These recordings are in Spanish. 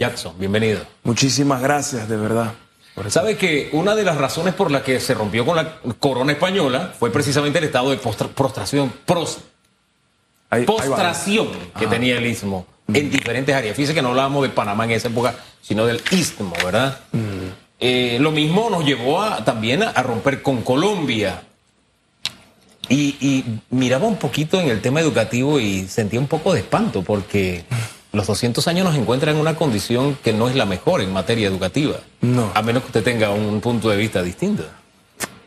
Jackson, bienvenido. Muchísimas gracias, de verdad. ¿Sabe que una de las razones por las que se rompió con la corona española fue precisamente el estado de prostración, pros- Ahí- ahí va. postración que Ajá. tenía el istmo en diferentes áreas? Fíjese que no hablábamos de Panamá en esa época, sino del istmo, ¿verdad? Eh, lo mismo nos llevó a, también a, a romper con Colombia. Y, y miraba un poquito en el tema educativo y sentía un poco de espanto porque los 200 años nos encuentran en una condición que no es la mejor en materia educativa. No. A menos que usted tenga un punto de vista distinto.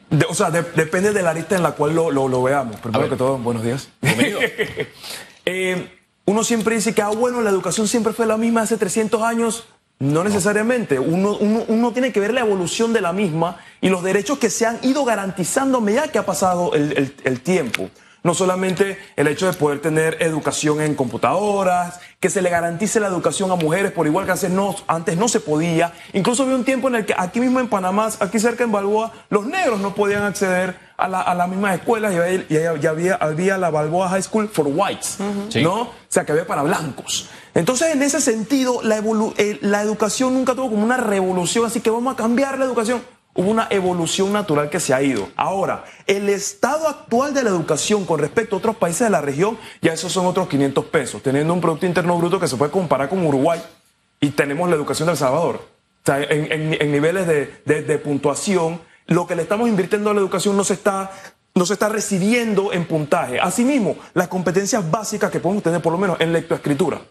De- o sea, de- depende de la arista en la cual lo, lo- lo veamos. Primero que todo, buenos días. Eh, uno siempre dice que, ah, bueno, la educación siempre fue la misma hace 300 años. No necesariamente. Uno, uno- uno tiene que ver la evolución de la misma y los derechos que se han ido garantizando a medida que ha pasado el, el- el tiempo. No solamente el hecho de poder tener educación en computadoras, que se le garantice la educación a mujeres por igual que antes no, antes no se podía. Incluso había un tiempo en el que aquí mismo en Panamá, aquí cerca en Balboa, los negros no podían acceder a, la- a las mismas escuelas y, había- y había, había, la Balboa High School for Whites, Sí. ¿no? O sea, que había para blancos. Entonces, en ese sentido, la, evolu- eh, la educación nunca tuvo como una revolución, así que vamos a cambiar la educación. Hubo una evolución natural que se ha ido. Ahora, el estado actual de la educación con respecto a otros países de la región, ya esos son otros 500 pesos, teniendo un Producto Interno Bruto que se puede comparar con Uruguay y tenemos la educación de El Salvador. O sea, en niveles de, de- de puntuación, lo que le estamos invirtiendo a la educación no se está no se está recibiendo en puntaje. Asimismo, las competencias básicas que podemos tener, por lo menos en lectoescritura.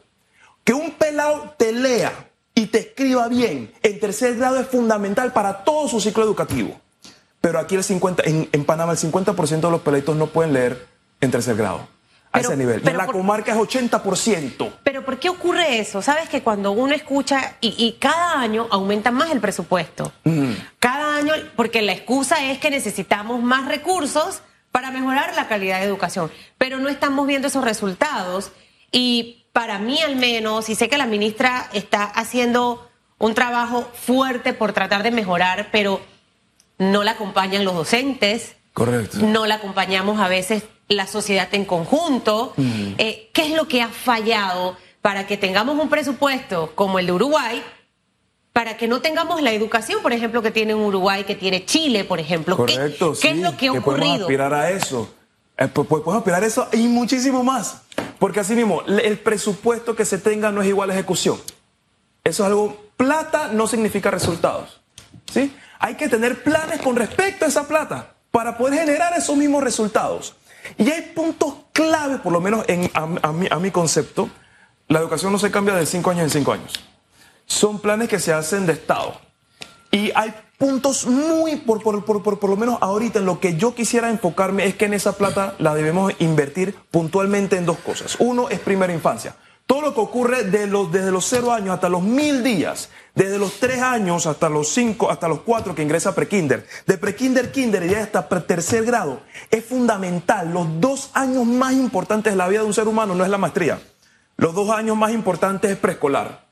Que un pelado te lea y te escriba bien en tercer grado es fundamental para todo su ciclo educativo. Pero aquí el 50, en, en Panamá el 50% de los peladitos no pueden leer en tercer grado. A Pero- ese nivel. Y en pero la por- comarca es 80%. Pero ¿por qué ocurre eso? Sabes que cuando uno escucha y, y cada año aumenta más el presupuesto. Cada año, porque la excusa es que necesitamos más recursos para mejorar la calidad de educación, pero no estamos viendo esos resultados y para mí al menos, y sé que la ministra está haciendo un trabajo fuerte por tratar de mejorar, pero no la acompañan los docentes, Correcto. no la acompañamos a veces la sociedad en conjunto. Eh, ¿Qué es lo que ha fallado para que tengamos un presupuesto como el de Uruguay? Para que no tengamos la educación, por ejemplo, que tiene Uruguay, que tiene Chile, por ejemplo. ¿Qué- Correcto, ¿Qué, sí, es lo que ha podemos ocurrido? aspirar a eso. Eh, pues, pues, podemos aspirar a eso y muchísimo más. Porque así mismo, el presupuesto que se tenga no es igual a ejecución. Eso es algo, plata no significa resultados. ¿sí? Hay que tener planes con respecto a esa plata para poder generar esos mismos resultados. Y hay puntos clave, por lo menos en, a, mi, a mi concepto, la educación no se cambia de cinco años en cinco años. Son planes que se hacen de Estado. Y hay puntos muy, por, por, por, por, lo menos ahorita, en lo que yo quisiera enfocarme es que en esa plata la debemos invertir puntualmente en dos cosas. Uno es primera infancia. Todo lo que ocurre de los, desde los cero años hasta los mil días, desde los tres años hasta los cinco, hasta los cuatro que ingresa prekinder, de prekinder, kinder y ya hasta tercer grado, es fundamental. Los dos años más importantes de la vida de un ser humano no es la maestría. Los dos años más importantes es preescolar.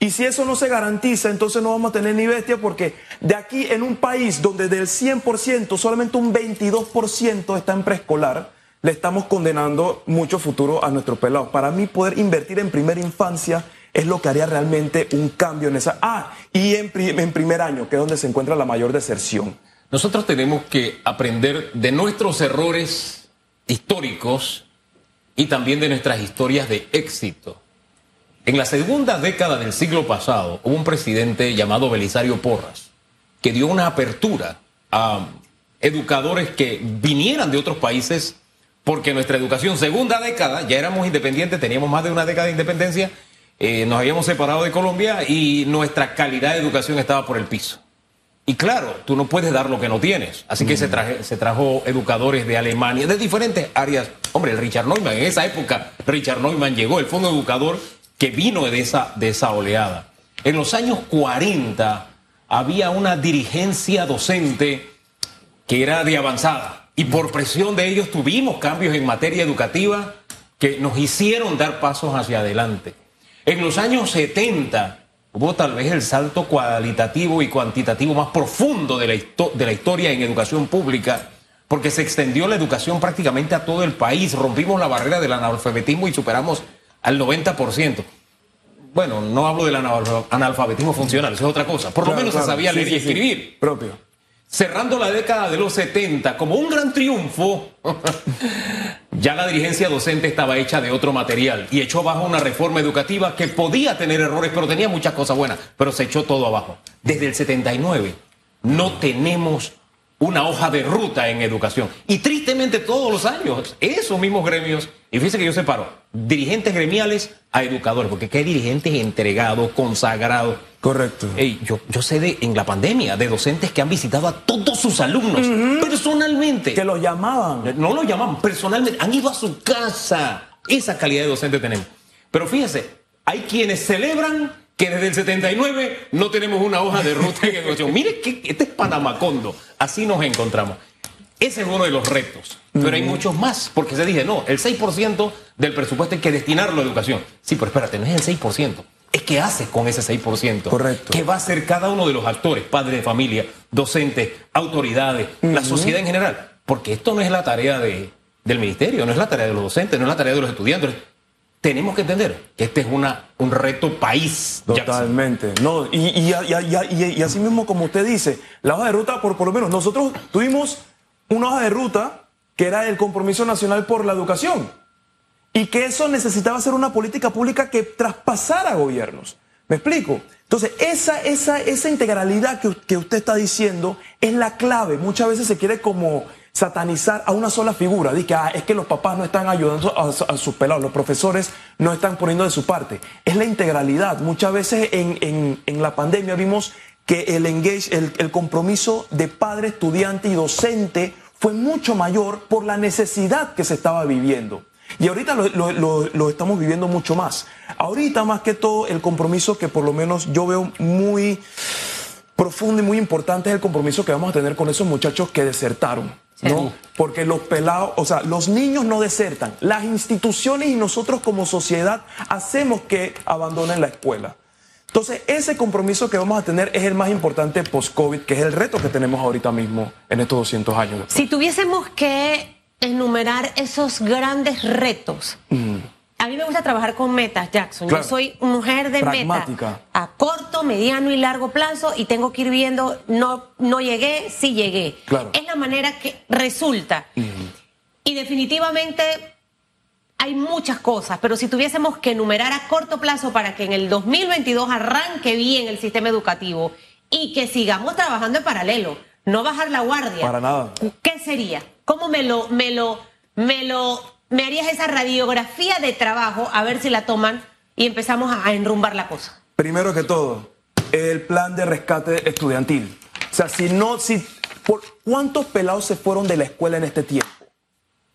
Y si eso no se garantiza, entonces no vamos a tener ni bestia porque de aquí en un país donde del 100% solamente un 22% está en preescolar, le estamos condenando mucho futuro a nuestros pelados. Para mí poder invertir en primera infancia es lo que haría realmente un cambio en esa... Ah, y en, en primer año, que es donde se encuentra la mayor deserción. Nosotros tenemos que aprender de nuestros errores históricos y también de nuestras historias de éxito. En la segunda década del siglo pasado hubo un presidente llamado Belisario Porras que dio una apertura a educadores que vinieran de otros países porque nuestra educación, segunda década, ya éramos independientes, teníamos más de una década de independencia, eh, nos habíamos separado de Colombia y nuestra calidad de educación estaba por el piso. Y claro, tú no puedes dar lo que no tienes. Así que se, traje- se trajo educadores de Alemania, de diferentes áreas. Hombre, el Richard Neumann, en esa época, Richard Neumann llegó, el fondo educador que vino de esa, de esa oleada. En los años 40 había una dirigencia docente que era de avanzada. Y por presión de ellos tuvimos cambios en materia educativa que nos hicieron dar pasos hacia adelante. En los años 70 hubo tal vez el salto cualitativo y cuantitativo más profundo de la, de la historia en educación pública, porque se extendió la educación prácticamente a todo el país, rompimos la barrera del analfabetismo y superamos al 90%. bueno, no hablo del analfabetismo funcional, eso es otra cosa. Por lo menos se sabía leer y escribir. Propio. Cerrando la década de los 70 como un gran triunfo, ya la dirigencia docente estaba hecha de otro material y echó abajo una reforma educativa que podía tener errores, pero tenía muchas cosas buenas, pero se echó todo abajo. Desde el 79 no tenemos una hoja de ruta en educación. Y tristemente todos los años, esos mismos gremios, y fíjense que yo separo, dirigentes gremiales a educadores, porque qué dirigentes entregados, consagrados. Correcto. yo, yo sé de, en la pandemia de docentes que han visitado a todos sus alumnos personalmente. Que los llamaban. No los llamaban, personalmente. Han ido a su casa. Esa calidad de docente tenemos. Pero fíjense, hay quienes celebran que desde el 79 no tenemos una hoja de ruta en educación. Mire que este es Panamacondo, así nos encontramos. Ese es uno de los retos, pero hay muchos más, porque se dice, no, el 6% del presupuesto hay que destinarlo a educación. Sí, pero espérate, no es el 6%, es que hace con ese 6%. Correcto. ¿Qué va a hacer cada uno de los actores, padres de familia, docentes, autoridades, la sociedad en general? Porque esto no es la tarea de, del ministerio, no es la tarea de los docentes, no es la tarea de los estudiantes, tenemos que entender que este es una, un reto país. Totalmente. No, y, y, y, así mismo, como usted dice, la hoja de ruta, por, por lo menos nosotros tuvimos una hoja de ruta que era el compromiso nacional por la educación. Y que eso necesitaba ser una política pública que traspasara gobiernos. ¿Me explico? Entonces, esa, esa, esa integralidad que, que usted está diciendo es la clave. Muchas veces se quiere como satanizar a una sola figura. Dice que ah, es que los papás no están ayudando a, sus pelados, los profesores no están poniendo de su parte. Es la integralidad. Muchas veces en, la pandemia vimos que el, engage, el, compromiso de padre, estudiante y docente fue mucho mayor por la necesidad que se estaba viviendo. Y ahorita lo, lo, estamos viviendo mucho más. Ahorita más que todo el compromiso que por lo menos yo veo muy profundo y muy importante es el compromiso que vamos a tener con esos muchachos que desertaron. ¿no? Porque los pelados, o sea, los niños no desertan. Las instituciones y nosotros como sociedad hacemos que abandonen la escuela. Entonces, ese compromiso que vamos a tener es el más importante post-COVID, que es el reto que tenemos ahorita mismo en estos 200 años. Si tuviésemos que enumerar esos grandes retos, a mí me gusta trabajar con metas, Jackson. Yo soy mujer de meta a corto, mediano y largo plazo y tengo que ir viendo, no, no llegué, sí llegué. Es la manera que resulta. Y definitivamente hay muchas cosas, pero si tuviésemos que enumerar a corto plazo para que en el 2022 arranque bien el sistema educativo y que sigamos trabajando en paralelo, no bajar la guardia. Para nada. ¿Qué sería? ¿Cómo me lo, me lo, me lo me harías esa radiografía de trabajo a ver si la toman y empezamos a enrumbar la cosa. Primero que todo, el plan de rescate estudiantil. O sea, si no, si, por, ¿cuántos pelados se fueron de la escuela en este tiempo?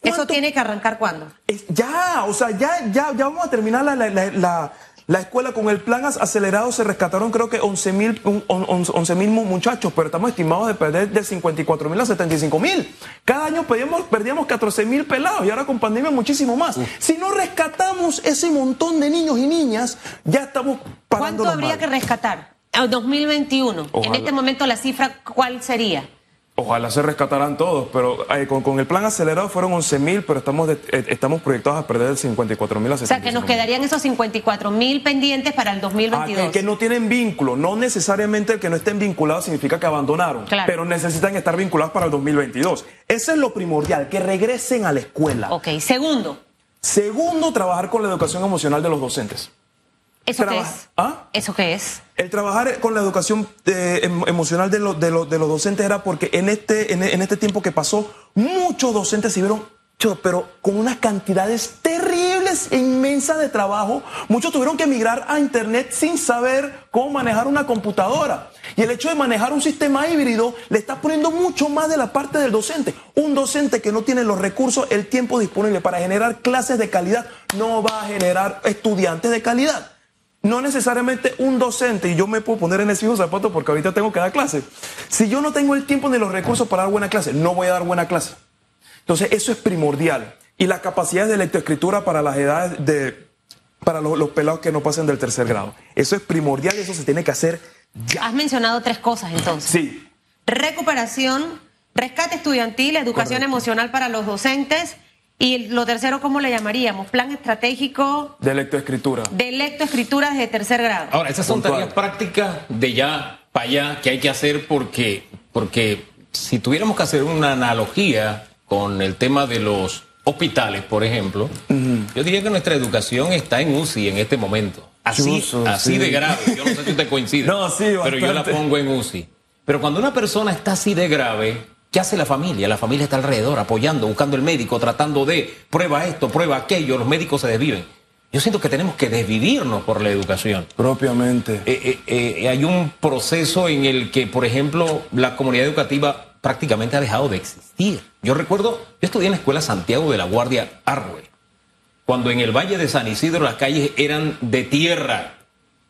¿Eso tiene que arrancar cuándo? ya, o sea, ya, ya, ya vamos a terminar la, la la escuela con el plan acelerado se rescataron creo que 11 mil 11, muchachos, pero estamos estimados de perder de 54 mil a 75 mil. Cada año perdíamos, perdíamos 14 mil pelados y ahora con pandemia muchísimo más. Si no rescatamos ese montón de niños y niñas, ya estamos ¿Cuánto habría que rescatar? A 2021. En este momento la cifra, ¿cuál sería? Ojalá se rescataran todos, pero eh, con, el plan acelerado fueron 11 mil, pero estamos, eh, estamos proyectados a perder el 54 mil a 60 O sea, que nos quedarían esos 54 mil pendientes para el 2022. Ah, que, no tienen vínculo, no necesariamente el que no estén vinculados significa que abandonaron, pero necesitan estar vinculados para el 2022. Eso es lo primordial, que regresen a la escuela. Ok, segundo. Segundo, trabajar con la educación emocional de los docentes. ¿Eso qué es? ¿Ah? ¿Eso qué es? El trabajar con la educación eh, em, emocional de, de, de, los docentes era porque en este, en, este tiempo que pasó, muchos docentes se vieron, pero con unas cantidades terribles e inmensas de trabajo. Muchos tuvieron que emigrar a Internet sin saber cómo manejar una computadora. Y el hecho de manejar un sistema híbrido le está poniendo mucho más de la parte del docente. Un docente que no tiene los recursos, el tiempo disponible para generar clases de calidad, no va a generar estudiantes de calidad no necesariamente un docente, y yo me puedo poner en ese mismo zapato porque ahorita tengo que dar clase. Si yo no tengo el tiempo ni los recursos para dar buena clase, no voy a dar buena clase. Entonces, eso es primordial. Y la capacidad de lectoescritura para las edades de, para los, pelados que no pasen del tercer grado. Eso es primordial y eso se tiene que hacer ya. Has mencionado tres cosas entonces. Sí. Recuperación, rescate estudiantil, educación emocional para los docentes Y lo tercero, ¿cómo le llamaríamos? Plan estratégico De lectoescritura. de lectoescritura desde tercer grado. Ahora, esas son Puntual. tareas prácticas de ya para allá que hay que hacer porque, porque si tuviéramos que hacer una analogía con el tema de los hospitales, por ejemplo, yo diría que nuestra educación está en UCI en este momento. Así, así sí. de grave. Yo no sé si usted coincide. No, sí, Pero yo la bastante. pongo en UCI. Pero cuando una persona está así de grave, ¿qué hace la familia? La familia está alrededor, apoyando, buscando el médico, tratando de prueba esto, prueba aquello, los médicos se desviven. Yo siento que tenemos que desvivirnos por la educación. Propiamente. Eh, eh, eh, hay un proceso en el que, por ejemplo, la comunidad educativa prácticamente ha dejado de existir. Yo recuerdo, yo estudié en la Escuela Santiago de la Guardia Arwe, cuando en el Valle de San Isidro las calles eran de tierra.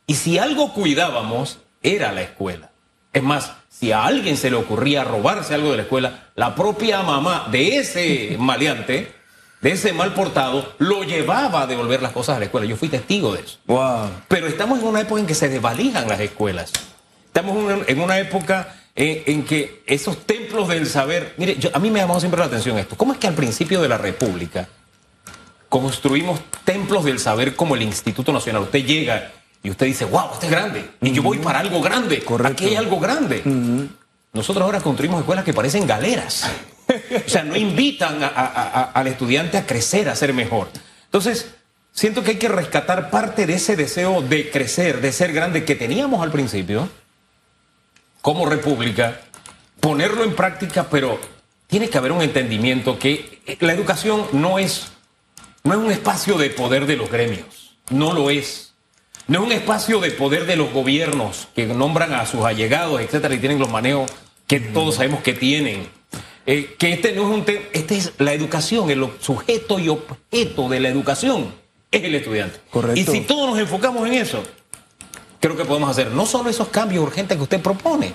Y si algo cuidábamos, era la escuela. Es más, si a alguien se le ocurría robarse algo de la escuela, la propia mamá de ese maleante, de ese mal portado, lo llevaba a devolver las cosas a la escuela. Yo fui testigo de eso. Wow. Pero estamos en una época en que se desvalijan las escuelas. Estamos en una, época en, en que esos templos del saber. Mire, yo- a mí me ha llamado siempre la atención esto. ¿Cómo es que al principio de la República construimos templos del saber como el Instituto Nacional? Usted llega y usted dice, wow, este es grande. Y yo voy para algo grande. Correcto. Aquí hay algo grande. Nosotros ahora construimos escuelas que parecen galeras. O sea, no invitan a- a- a- al estudiante a crecer, a ser mejor. Entonces, siento que hay que rescatar parte de ese deseo de crecer, de ser grande que teníamos al principio, como república, ponerlo en práctica, pero tiene que haber un entendimiento que eh, la educación no es, no es un espacio de poder de los gremios, no lo es. No es un espacio de poder de los gobiernos que nombran a sus allegados, etcétera, y tienen los manejos que todos sabemos que tienen. Eh, que este no es un tema, este es la educación, el sujeto y objeto de la educación es el estudiante. Correcto. Y si todos nos enfocamos en eso, creo que podemos hacer no solo esos cambios urgentes que usted propone,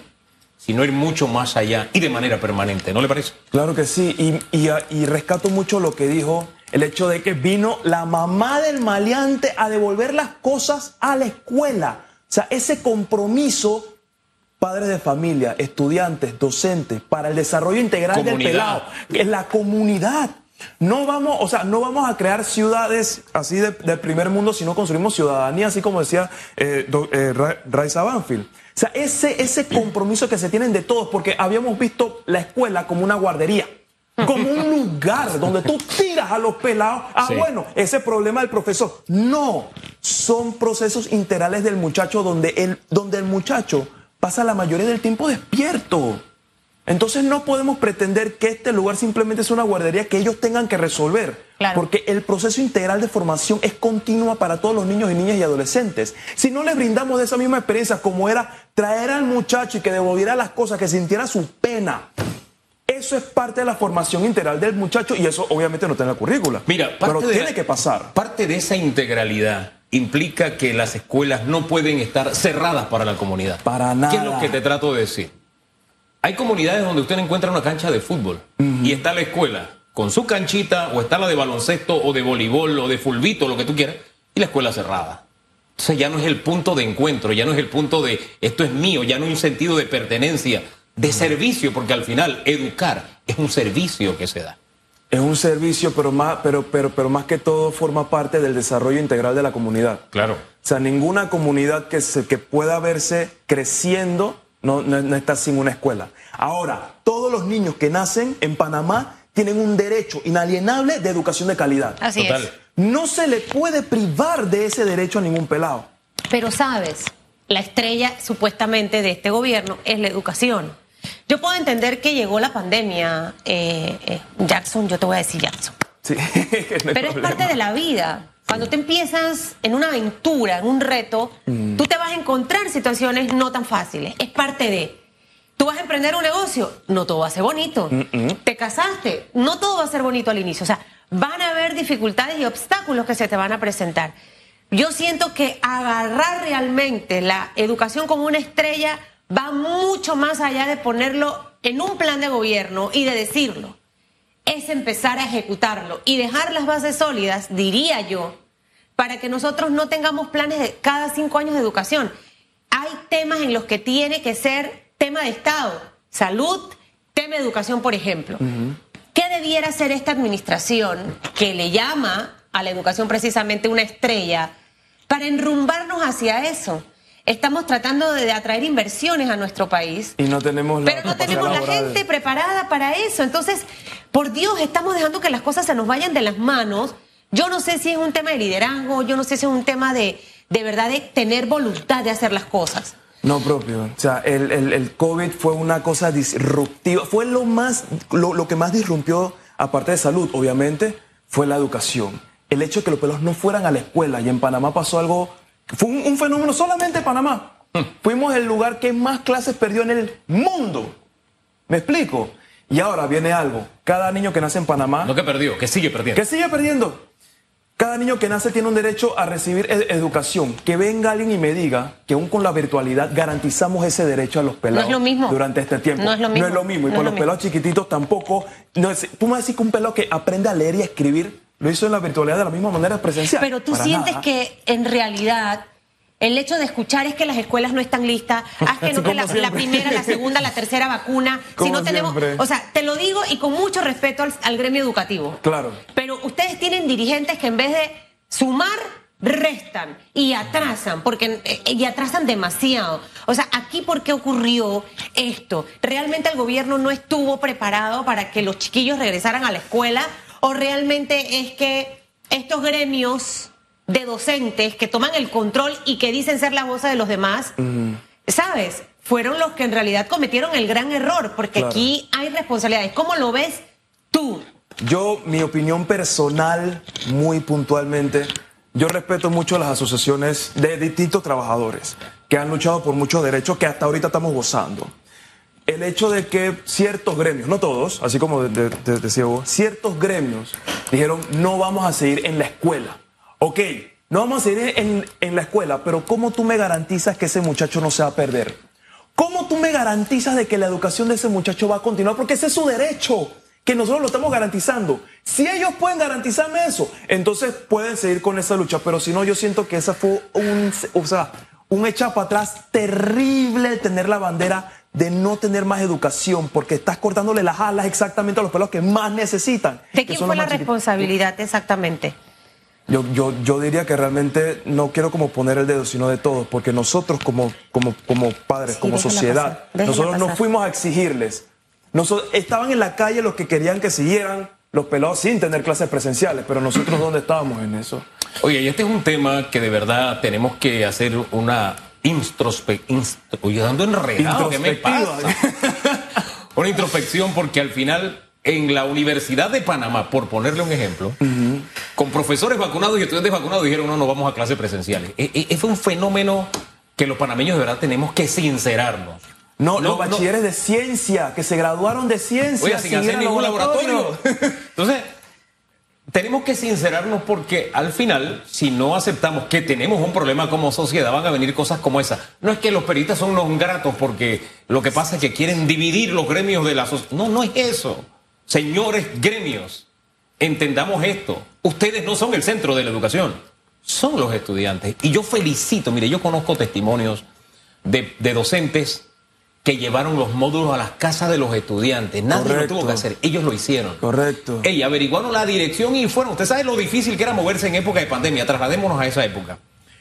sino ir mucho más allá y de manera permanente, ¿no le parece? Claro que sí, y, y, y rescato mucho lo que dijo, el hecho de que vino la mamá del maleante a devolver las cosas a la escuela. O sea, ese compromiso, padres de familia, estudiantes, docentes, para el desarrollo integral del pelado, en la comunidad. No vamos, o sea, no vamos a crear ciudades así de, del primer mundo, sino construimos ciudadanía, así como decía eh, do- eh, Ra- Raiza Banfield. O sea, ese, ese compromiso que se tienen de todos, porque habíamos visto la escuela como una guardería, como un lugar donde tú tiras a los pelados. Ah, Sí. bueno, ese problema del profesor. No, son procesos integrales del muchacho donde el, donde el muchacho pasa la mayoría del tiempo despierto. Entonces no podemos pretender que este lugar simplemente es una guardería que ellos tengan que resolver. Claro. Porque el proceso integral de formación es continua para todos los niños y niñas y adolescentes. Si no les brindamos de esa misma experiencia como era traer al muchacho y que devolviera las cosas, que sintiera su pena. Eso es parte de la formación integral del muchacho y eso obviamente no está en la currícula. Mira, parte pero de tiene la- que pasar. Parte de esa integralidad implica que las escuelas no pueden estar cerradas para la comunidad. Para ¿Qué es nada. lo que te trato de decir? Hay comunidades donde usted encuentra una cancha de fútbol y está la escuela con su canchita o está la de baloncesto o de voleibol o de fulbito, lo que tú quieras, y la escuela cerrada. Entonces ya no es el punto de encuentro, ya no es el punto de esto es mío, ya no hay un sentido de pertenencia, de servicio, porque al final educar es un servicio que se da. Es un servicio, pero más, pero, pero, pero más que todo forma parte del desarrollo integral de la comunidad. Claro. O sea, ninguna comunidad que, se, que pueda verse creciendo no, no- no está sin una escuela. Ahora, todos los niños que nacen en Panamá tienen un derecho inalienable de educación de calidad. Así Total. es. No se le puede privar de ese derecho a ningún pelado. Pero sabes, la estrella supuestamente de este gobierno es la educación. Yo puedo entender que llegó la pandemia, eh, eh, Jackson, yo te voy a decir Jackson. Sí, no Pero es parte de la vida. Cuando te empiezas en una aventura, en un reto, tú te vas a encontrar situaciones no tan fáciles. Es parte de. Tú vas a emprender un negocio, no todo va a ser bonito. Te casaste, no todo va a ser bonito al inicio. O sea, van a haber dificultades y obstáculos que se te van a presentar. Yo siento que agarrar realmente la educación como una estrella va mucho más allá de ponerlo en un plan de gobierno y de decirlo es empezar a ejecutarlo y dejar las bases sólidas, diría yo, para que nosotros no tengamos planes de cada cinco años de educación. Hay temas en los que tiene que ser tema de Estado, salud, tema de educación, por ejemplo. ¿Qué debiera hacer esta administración que le llama a la educación precisamente una estrella para enrumbarnos hacia eso? Estamos tratando de atraer inversiones a nuestro país. Y no tenemos la Pero no tenemos la gente preparada para eso. Entonces, por Dios, estamos dejando que las cosas se nos vayan de las manos. Yo no sé si es un tema de liderazgo, yo no sé si es un tema de, de verdad de tener voluntad de hacer las cosas. No propio. O sea, el, el, el COVID fue una cosa disruptiva. Fue lo más, lo, lo que más disrumpió, aparte de salud, obviamente, fue la educación. El hecho de que los pelos no fueran a la escuela. Y en Panamá pasó algo. Fue un, un fenómeno solamente en Panamá. Fuimos el lugar que más clases perdió en el mundo. ¿Me explico? Y ahora viene algo. Cada niño que nace en Panamá. No que perdió, que sigue perdiendo. Que sigue perdiendo. Cada niño que nace tiene un derecho a recibir ed- educación. Que venga alguien y me diga que aún con la virtualidad garantizamos ese derecho a los pelados No es lo mismo. durante este tiempo. No es lo mismo. No es lo mismo. Y No por los mismo. pelados chiquititos tampoco. No es, tú me vas a decir que un pelado que aprende a leer y a escribir lo hizo en la virtualidad de la misma manera presencial. Pero tú Para sientes nada. que en realidad el hecho de escuchar es que las escuelas no están listas, haz que no que la, primera, la segunda, la tercera vacuna, si no tenemos, siempre. o sea, te lo digo y con mucho respeto al, al gremio educativo. Claro. Pero ustedes tienen dirigentes que en vez de sumar restan y atrasan porque eh, y atrasan demasiado. O sea, aquí por qué ocurrió esto? ¿Realmente el gobierno no estuvo preparado para que los chiquillos regresaran a la escuela o realmente es que estos gremios de docentes que toman el control y que dicen ser la voz de los demás, ¿sabes? Fueron los que en realidad cometieron el gran error, porque Claro. aquí hay responsabilidades. ¿Cómo lo ves tú? Yo, mi opinión personal, muy puntualmente, yo respeto mucho las asociaciones de distintos trabajadores que han luchado por muchos derechos que hasta ahorita estamos gozando. El hecho de que ciertos gremios, no todos, así como de- de- de- decía Hugo, ciertos gremios dijeron no vamos a seguir en la escuela. Ok, no vamos a seguir en, en la escuela, pero ¿cómo tú me garantizas que ese muchacho no se va a perder? ¿Cómo tú me garantizas de que la educación de ese muchacho va a continuar? Porque ese es su derecho, que nosotros lo estamos garantizando. Si ellos pueden garantizarme eso, entonces pueden seguir con esa lucha. Pero si no, yo siento que esa fue un, o sea, un echa para atrás terrible tener la bandera de no tener más educación, porque estás cortándole las alas exactamente a los pelos que más necesitan. ¿De quién fue la chiquitos. responsabilidad exactamente? Yo, yo, yo diría que realmente no quiero como poner el dedo, sino de todos, porque nosotros como, como, como padres, Sí, como sociedad, pasar, nosotros no fuimos a exigirles. Nosotros, estaban en la calle los que querían que siguieran los pelados sin tener clases presenciales, pero nosotros dónde estábamos en eso. Oye, y este es un tema que de verdad tenemos que hacer una introspección. Oye, ando enredado, ¿qué me Introspectiva. pasa? una introspección porque al final en la Universidad de Panamá, por ponerle un ejemplo, con profesores vacunados y estudiantes vacunados dijeron no, no vamos a clases presenciales. E- e- fue un fenómeno que los panameños de verdad tenemos que sincerarnos. No, los bachilleres de ciencia, que se graduaron de ciencia. Oye, sin hacer ningún laboratorio. Entonces, tenemos que sincerarnos porque al final, si no aceptamos que tenemos un problema como sociedad, van a venir cosas como esa. No es que los periodistas son unos gratos porque lo que pasa es que quieren dividir los gremios de la sociedad. No, no es eso. Señores gremios, entendamos esto. Ustedes no son el centro de la educación, son los estudiantes. Y yo felicito, mire, yo conozco testimonios de docentes que llevaron los módulos a las casas de los estudiantes. Nadie Correcto. lo tuvo que hacer, ellos lo hicieron. Correcto. Ey, averiguaron la dirección y fueron. Usted sabe lo difícil que era moverse en época de pandemia. Trasladémonos a esa época.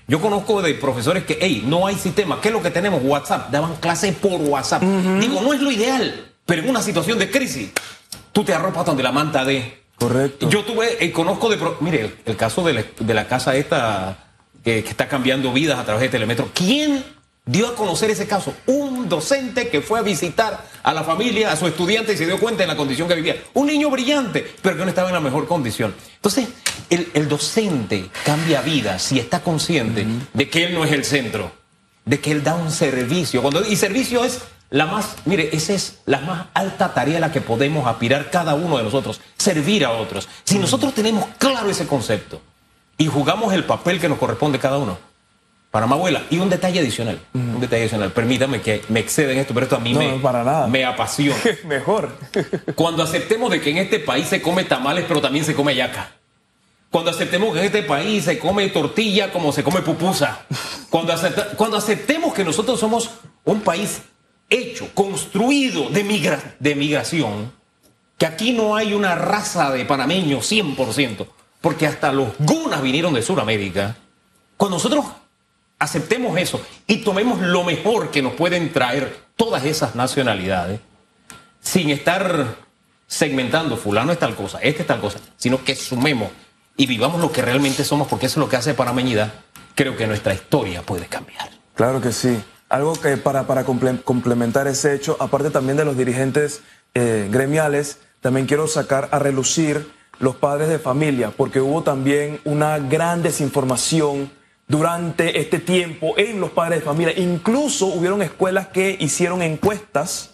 Yo conozco de profesores que, hey, no hay sistema. ¿Qué es lo que tenemos? WhatsApp. Daban clases por WhatsApp. Digo, no es lo ideal, pero en una situación de crisis, tú te arropas donde la manta de. Correcto. Yo tuve, eh, conozco de. Mire, el caso de la, de la casa esta que, que está cambiando vidas a través de Telemetro. ¿Quién dio a conocer ese caso? Un docente que fue a visitar a la familia, a su estudiante y se dio cuenta en la condición que vivía. Un niño brillante, pero que no estaba en la mejor condición. Entonces, el, el docente cambia vidas si está consciente de que él no es el centro, de que él da un servicio. Cuando, y servicio es la más, mire, esa es la más alta tarea a la que podemos aspirar cada uno de nosotros, servir a otros. Si nosotros tenemos claro ese concepto y jugamos el papel que nos corresponde cada uno, Panamá. Y un detalle adicional, un detalle adicional, permítame que me exceda en esto, pero esto a mí No, me, no, para nada. me apasiona. Mejor. Cuando aceptemos de que en este país se come tamales, pero también se come yaca. Cuando aceptemos que en este país se come tortilla como se come pupusa. Cuando, acepta- cuando aceptemos que nosotros somos un país hecho, construido de, migra- de migración, que aquí no hay una raza de panameños 100%, porque hasta los gunas vinieron de Sudamérica. Cuando nosotros aceptemos eso y tomemos lo mejor que nos pueden traer todas esas nacionalidades, sin estar segmentando, fulano es tal cosa, este es tal cosa, sino que sumemos y vivamos lo que realmente somos, porque eso es lo que hace panameñidad, creo que nuestra historia puede cambiar. Claro que sí. Algo que para, para complementar ese hecho, aparte también de los dirigentes eh, gremiales, también quiero sacar a relucir los padres de familia, porque hubo también una gran desinformación durante este tiempo en los padres de familia. Incluso hubieron escuelas que hicieron encuestas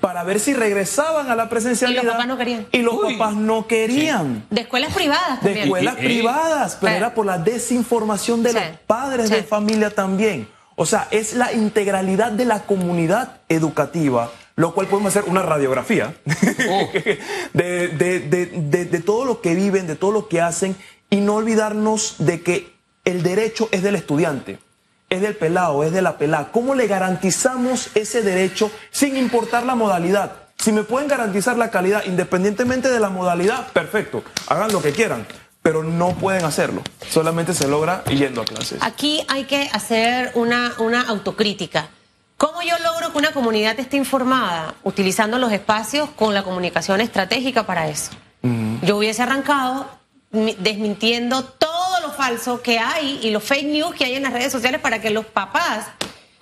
para ver si regresaban a la presencialidad. Y los papás no querían. Y los papás no querían. De escuelas privadas también. De escuelas privadas, pero era por la desinformación de los padres de familia también. O sea, es la integralidad de la comunidad educativa, lo cual podemos hacer una radiografía oh. de, de todo lo que viven, de todo lo que hacen, y no olvidarnos de que el derecho es del estudiante es del pelado, es de la pelada. ¿Cómo le garantizamos ese derecho sin importar la modalidad? Si me pueden garantizar la calidad independientemente de la modalidad, perfecto, hagan lo que quieran, pero no pueden hacerlo. Solamente se logra yendo a clases. Aquí hay que hacer una, una autocrítica. ¿Cómo yo logro que una comunidad esté informada? Utilizando los espacios con la comunicación estratégica para eso. Yo hubiese arrancado desmintiendo falso que hay y los fake news que hay en las redes sociales para que los papás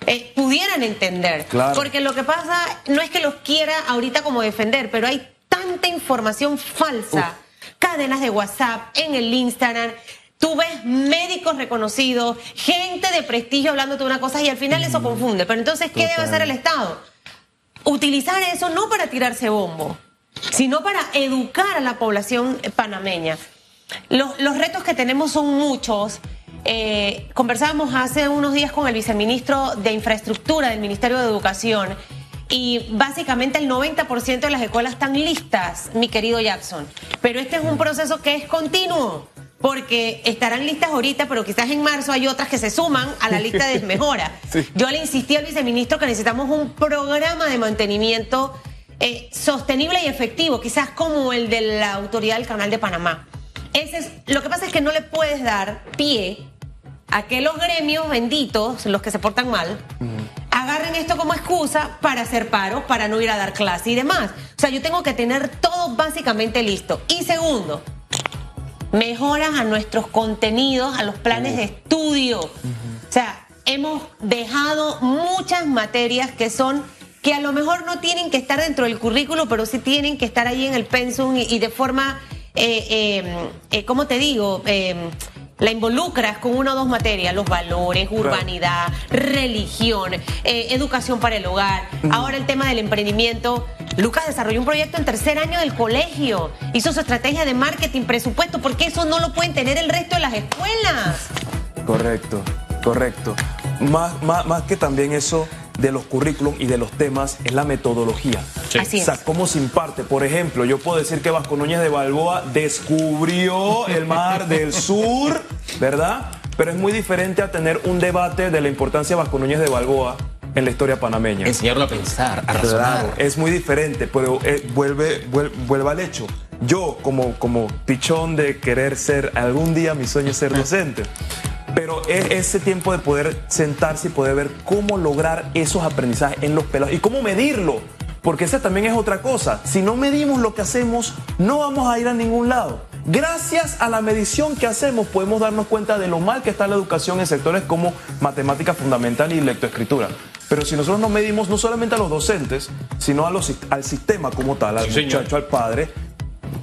eh, pudieran entender. Porque lo que pasa no es que los quiera ahorita como defender, pero hay tanta información falsa, cadenas de WhatsApp, en el Instagram. Tú ves médicos reconocidos, gente de prestigio hablándote de una cosa y al final eso confunde. Pero entonces, ¿qué debe hacer el Estado? Utilizar eso no para tirarse bombo, sino para educar a la población panameña. Los, retos que tenemos son muchos. Eh, conversábamos hace unos días con el viceministro de Infraestructura del Ministerio de Educación y básicamente el 90% de las escuelas están listas, mi querido Jackson. Pero este es un proceso que es continuo, porque estarán listas ahorita, pero quizás en marzo hay otras que se suman a la lista de mejora. Yo le insistí al viceministro que necesitamos un programa de mantenimiento eh, sostenible y efectivo, quizás como el de la Autoridad del Canal de Panamá. Ese es, lo que pasa es que no le puedes dar pie a que los gremios benditos, los que se portan mal, agarren esto como excusa para hacer paro, para no ir a dar clase y demás. O sea, yo tengo que tener todo básicamente listo. Y segundo, mejoras a nuestros contenidos, a los planes de estudio. O sea, hemos dejado muchas materias que son que a lo mejor no tienen que estar dentro del currículo, pero sí tienen que estar ahí en el pensum y de forma eh, eh, eh, ¿cómo te digo? Eh, la involucras con una o dos materias, los valores, urbanidad, religión, educación para el hogar. Ahora el tema del emprendimiento. Lucas desarrolló un proyecto en tercer año del colegio, hizo su estrategia de marketing, presupuesto, porque eso no lo pueden tener el resto de las escuelas. Correcto, correcto. Más, más, más que también eso, de los currículums y de los temas es la metodología. Así o sea, cómo se imparte. Por ejemplo, yo puedo decir que Vasco Núñez de Balboa descubrió el mar del sur, ¿verdad? Pero es muy diferente a tener un debate de la importancia de Vasco Núñez de Balboa en la historia panameña. Enseñarlo a pensar, a razonar. es muy diferente, pero eh, vuelve, vuelve, al hecho. Yo, como, como pichón de querer ser, algún día mi sueño es ser docente. Pero es ese tiempo de poder sentarse y poder ver cómo lograr esos aprendizajes en los pelados y cómo medirlo. Porque esa también es otra cosa. Si no medimos lo que hacemos, no vamos a ir a ningún lado. Gracias a la medición que hacemos podemos darnos cuenta de lo mal que está la educación en sectores como matemática fundamental y lectoescritura. Pero si nosotros no medimos no solamente a los docentes, sino a los, al sistema como tal, al muchacho, al padre,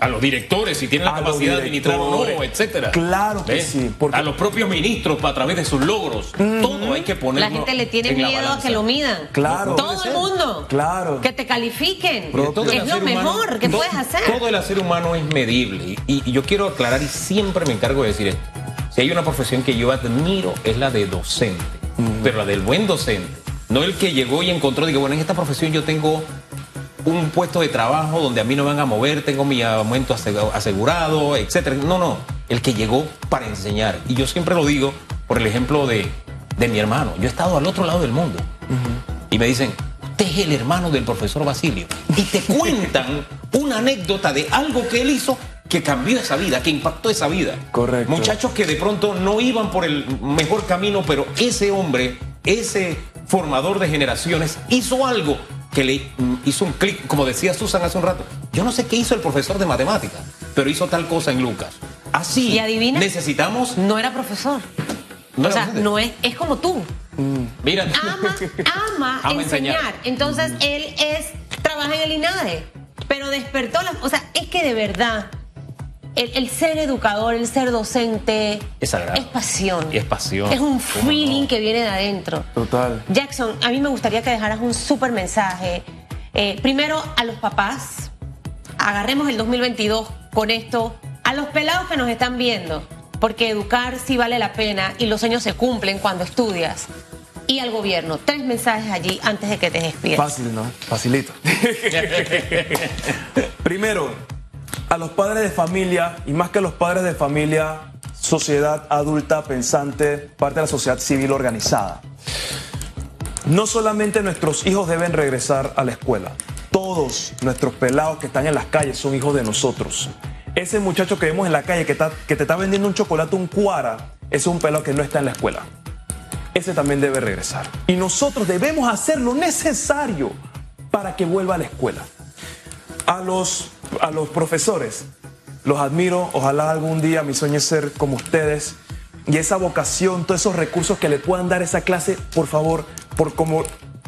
a los directores si tienen la capacidad de administrar o no, etcétera. Claro que sí. A los propios ministros a través de sus logros. Todo hay que ponerlo La gente le tiene miedo a que lo midan. Claro. Todo el mundo. Claro. Que te califiquen. es lo mejor que puedes hacer. Todo el ser humano es medible. Y, yo quiero aclarar y siempre me encargo de decir esto. Si hay una profesión que yo admiro es la de docente. Pero la del buen docente. No el que llegó y encontró, digo, bueno, en esta profesión yo tengo un puesto de trabajo donde a mí no me van a mover, tengo mi aumento asegurado, etcétera. No, no, el que llegó para enseñar. Y yo siempre lo digo por el ejemplo de, mi hermano. Yo he estado al otro lado del mundo. Y me dicen, usted es el hermano del profesor Basilio. Y te cuentan una una anécdota de algo que él hizo que cambió esa vida, que impactó esa vida. Correcto. Muchachos que de pronto no iban por el mejor camino, pero ese hombre, ese formador de generaciones, hizo algo que le mm, hizo un clic, como decía Susan hace un rato. Yo no sé qué hizo el profesor de matemáticas, pero hizo tal cosa en Lucas. Así ¿Y adivina? necesitamos. No era profesor. No o sea, no es, es como tú. Mira, Ama, ama, Ama enseñar. enseñar. Entonces él es, trabaja en el INADE, pero despertó la, o sea, es que de verdad el, el ser educador, el ser docente Es sagrado. es pasión. Es pasión. Es un ¿Cómo feeling no? que viene de adentro. Total. Jackson, a mí me gustaría que dejaras un súper mensaje. Eh, primero, a los papás, agarremos el 2022 con esto, a los pelados que nos están viendo, porque educar sí vale la pena y los sueños se cumplen cuando estudias. Y al gobierno, tres mensajes allí antes de que te despidas. Fácil, ¿no? Facilito. Primero, a los padres de familia, y más que a los padres de familia, sociedad adulta, pensante, parte de la sociedad civil organizada. No solamente nuestros hijos deben regresar a la escuela, todos nuestros pelados que están en las calles son hijos de nosotros. Ese muchacho que vemos en la calle que, está- te está vendiendo un chocolate, un cuara, es un pelado que no está en la escuela. Ese también debe regresar. Y nosotros debemos hacer lo necesario para que vuelva a la escuela. A los, a los profesores, los admiro, ojalá algún día mi sueño es ser como ustedes y esa vocación, todos esos recursos que le puedan dar esa clase, por favor, por como,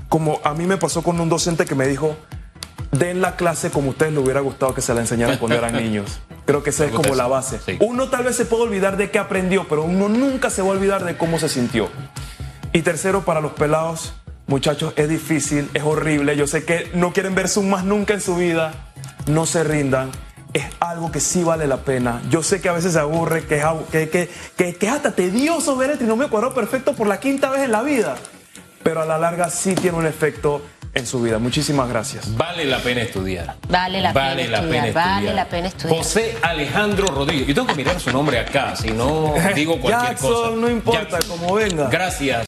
como a mí me pasó con un docente que me dijo, den la clase como a ustedes les hubiera gustado que se la enseñaran cuando eran niños. Creo que esa es como la base. Sí. Uno tal vez se puede olvidar de qué aprendió, pero uno nunca se va a olvidar de cómo se sintió. Y tercero, para los pelados, muchachos, es difícil, es horrible. Yo sé que no quieren ver Zoom más nunca en su vida. No se rindan. Es algo que sí vale la pena. Yo sé que a veces se aburre, que es, que, que, que- que es hasta tedioso ver el trinomio cuadrado perfecto por la quinta vez en la vida. Pero a la larga sí tiene un efecto en su vida. Muchísimas gracias. Vale la pena estudiar. Vale la pena estudiar, vale la pena estudiar. José Alejandro Rodríguez. Yo tengo que mirar su nombre acá, si no digo cualquier Jackson, cosa. no importa, como venga. Gracias.